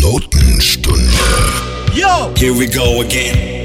Notenstunde. Yo! Here we go again.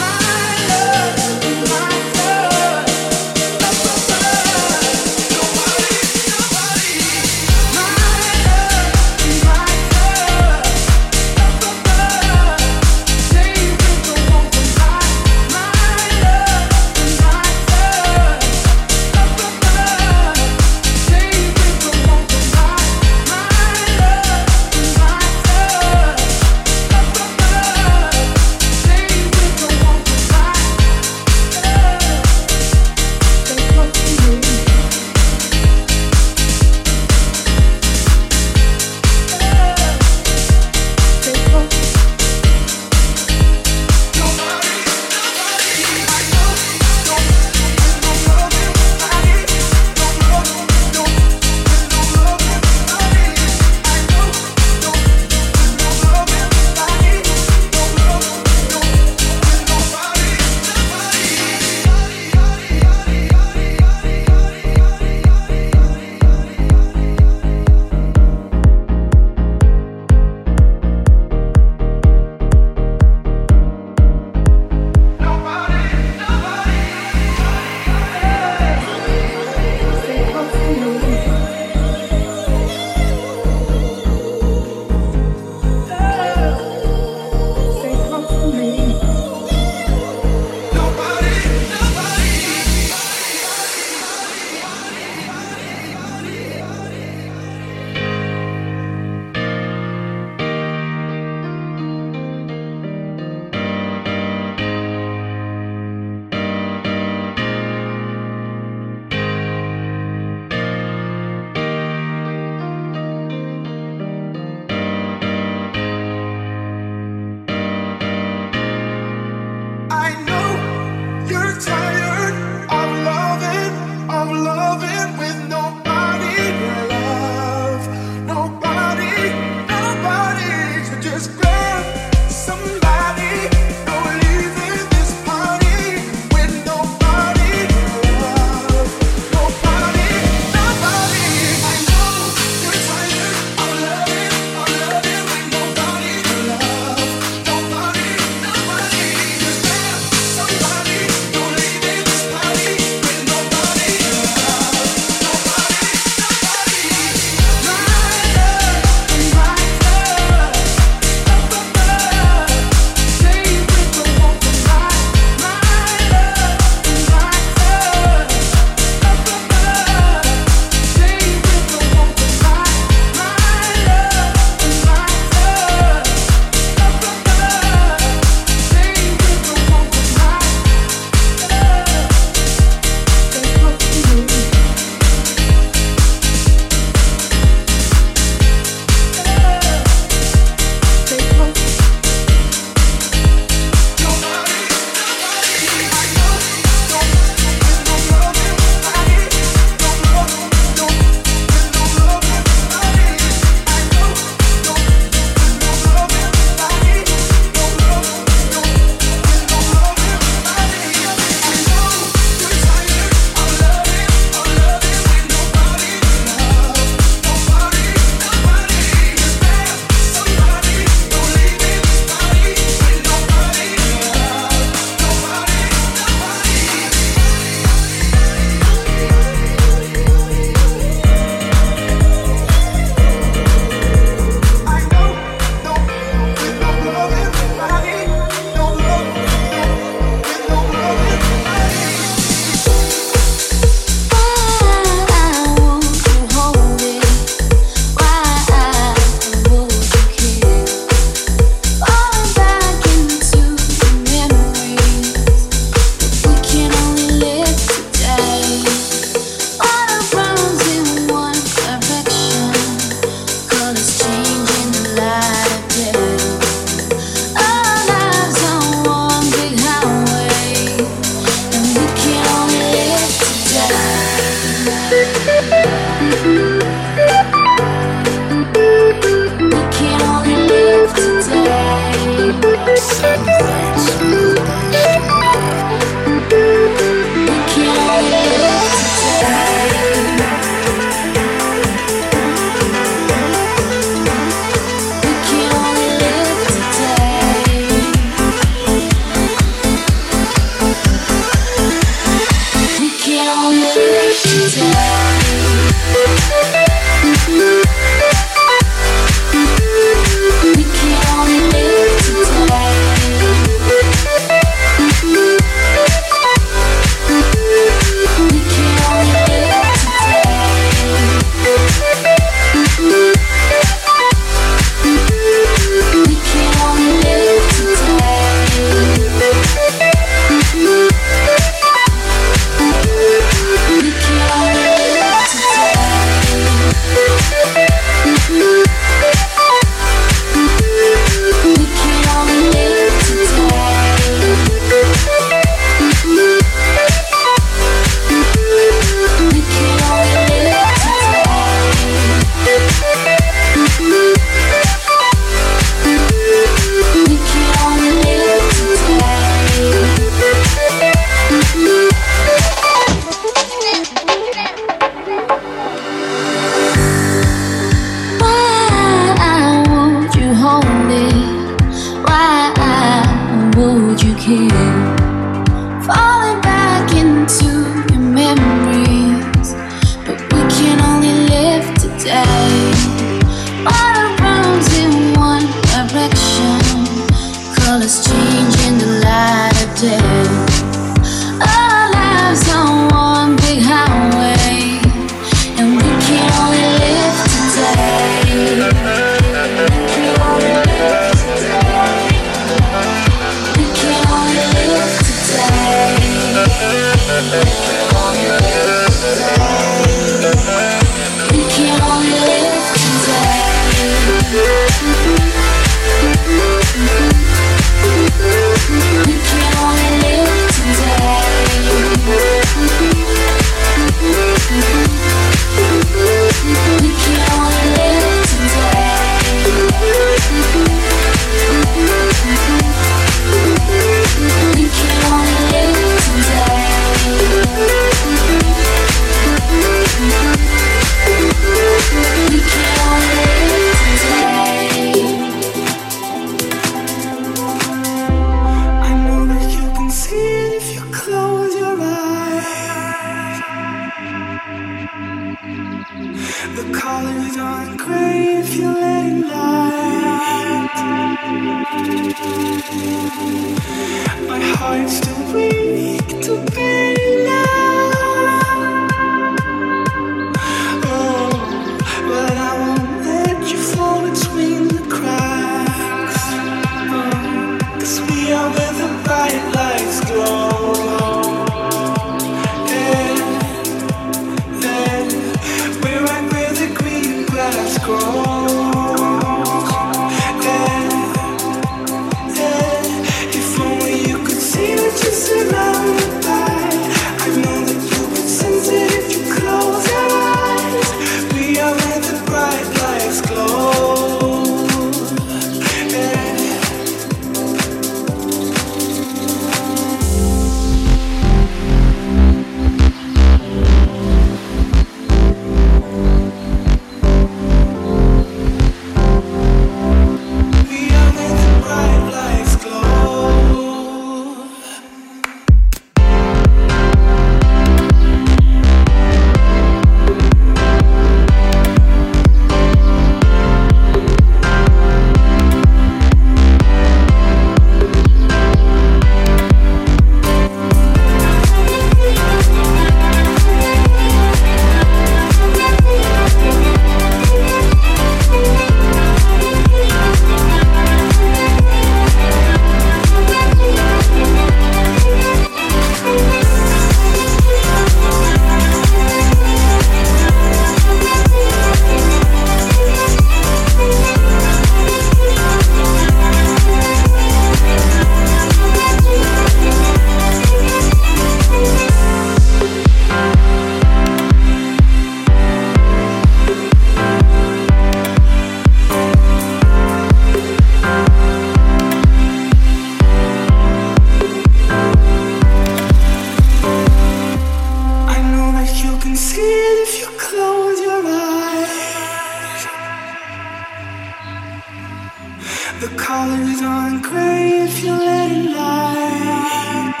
The colors aren't gray if you let it light.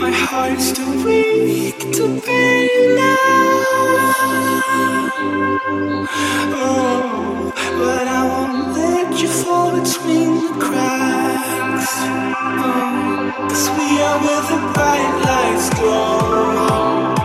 My heart's too weak to bear now. Oh, but I won't let you fall between the cracks. Oh, Cause we are where the bright lights glow.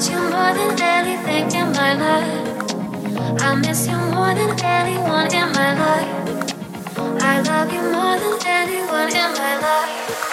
want you more than anything in my life. I miss you more than anyone in my life. I love you more than anyone in my life.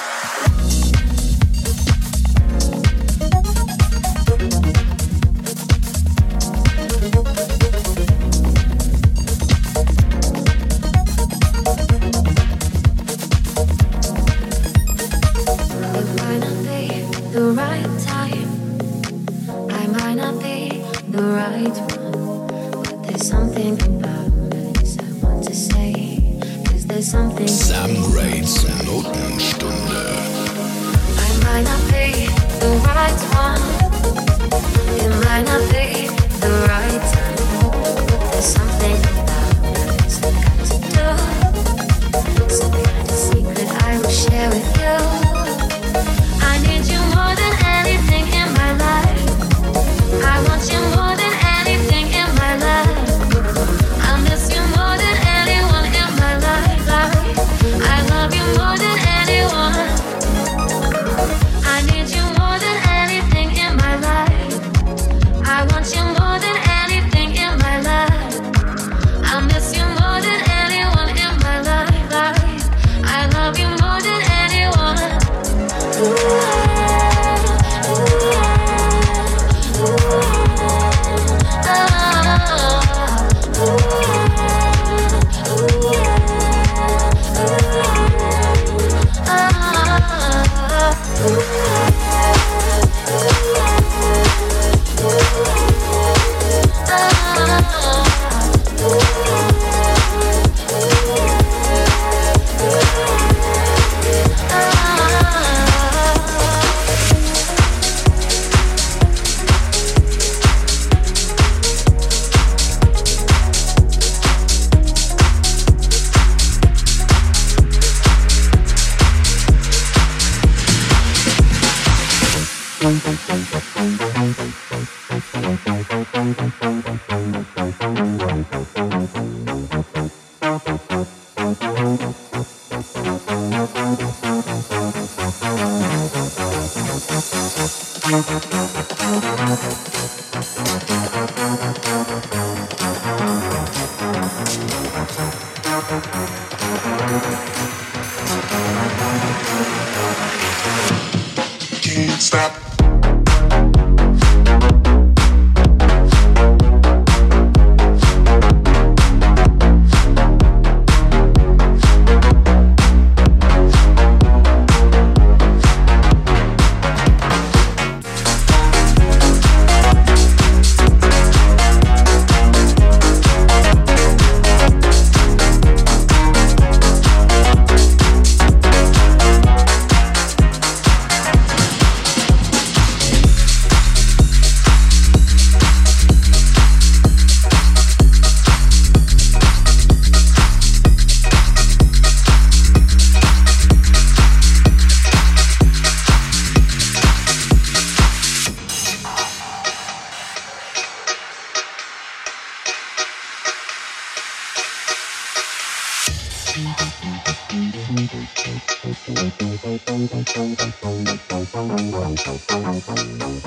Thank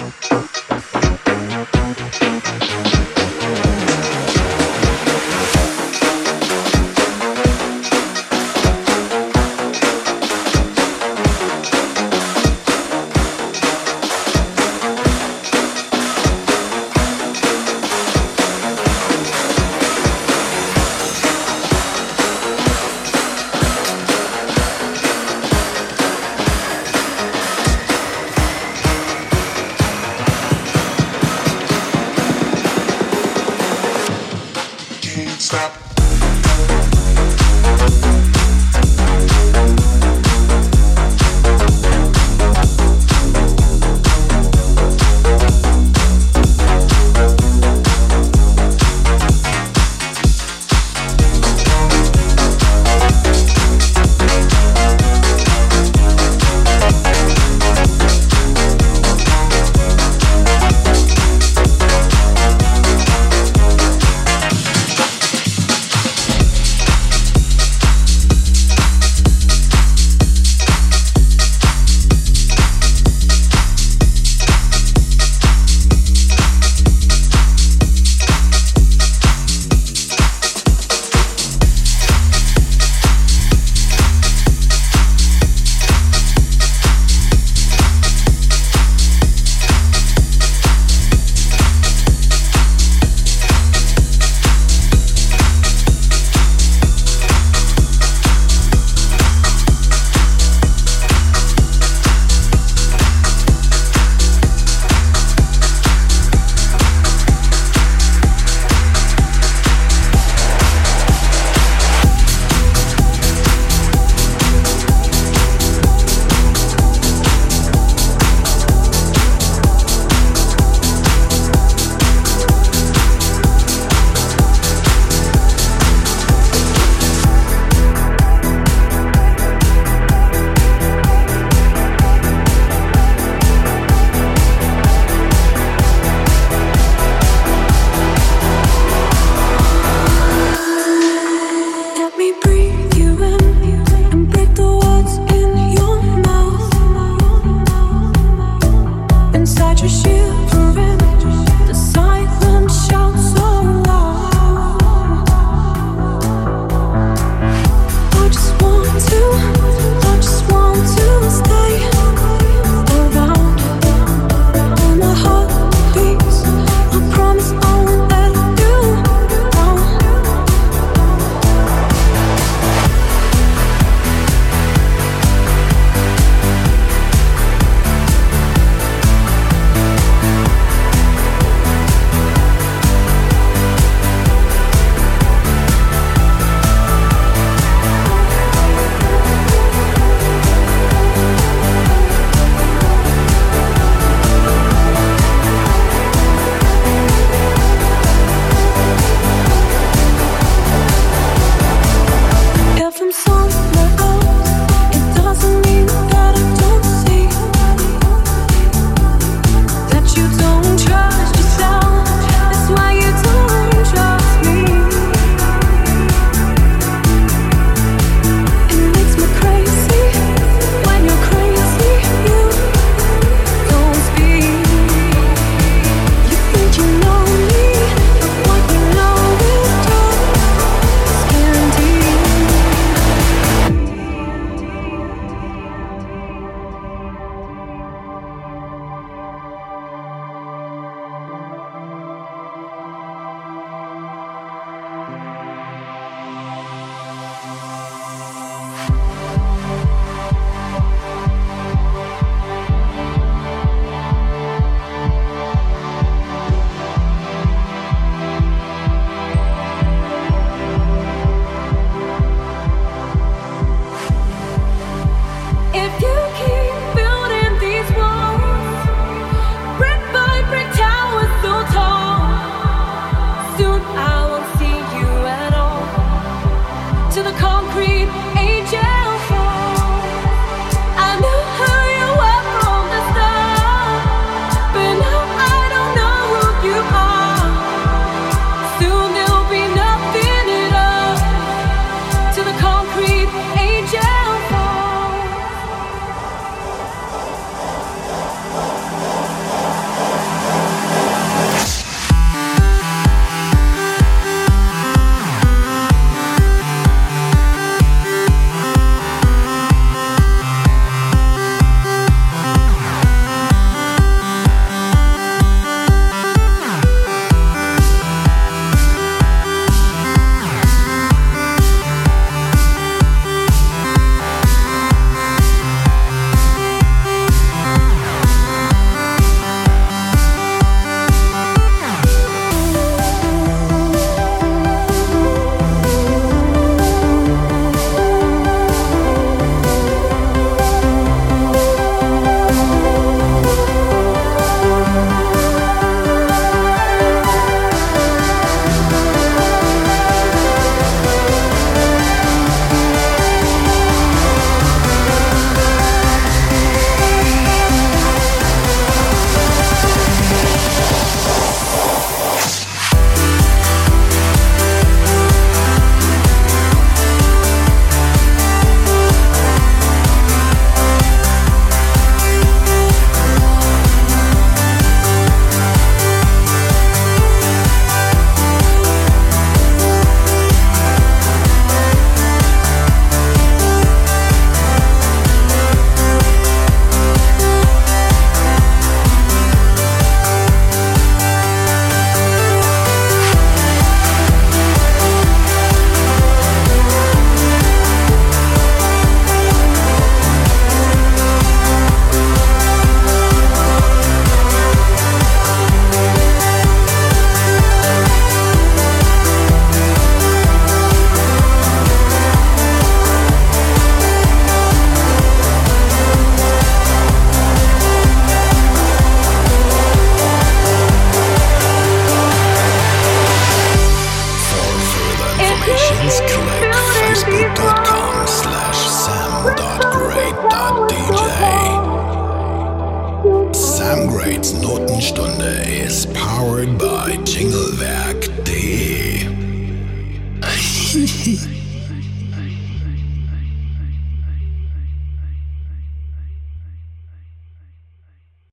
you.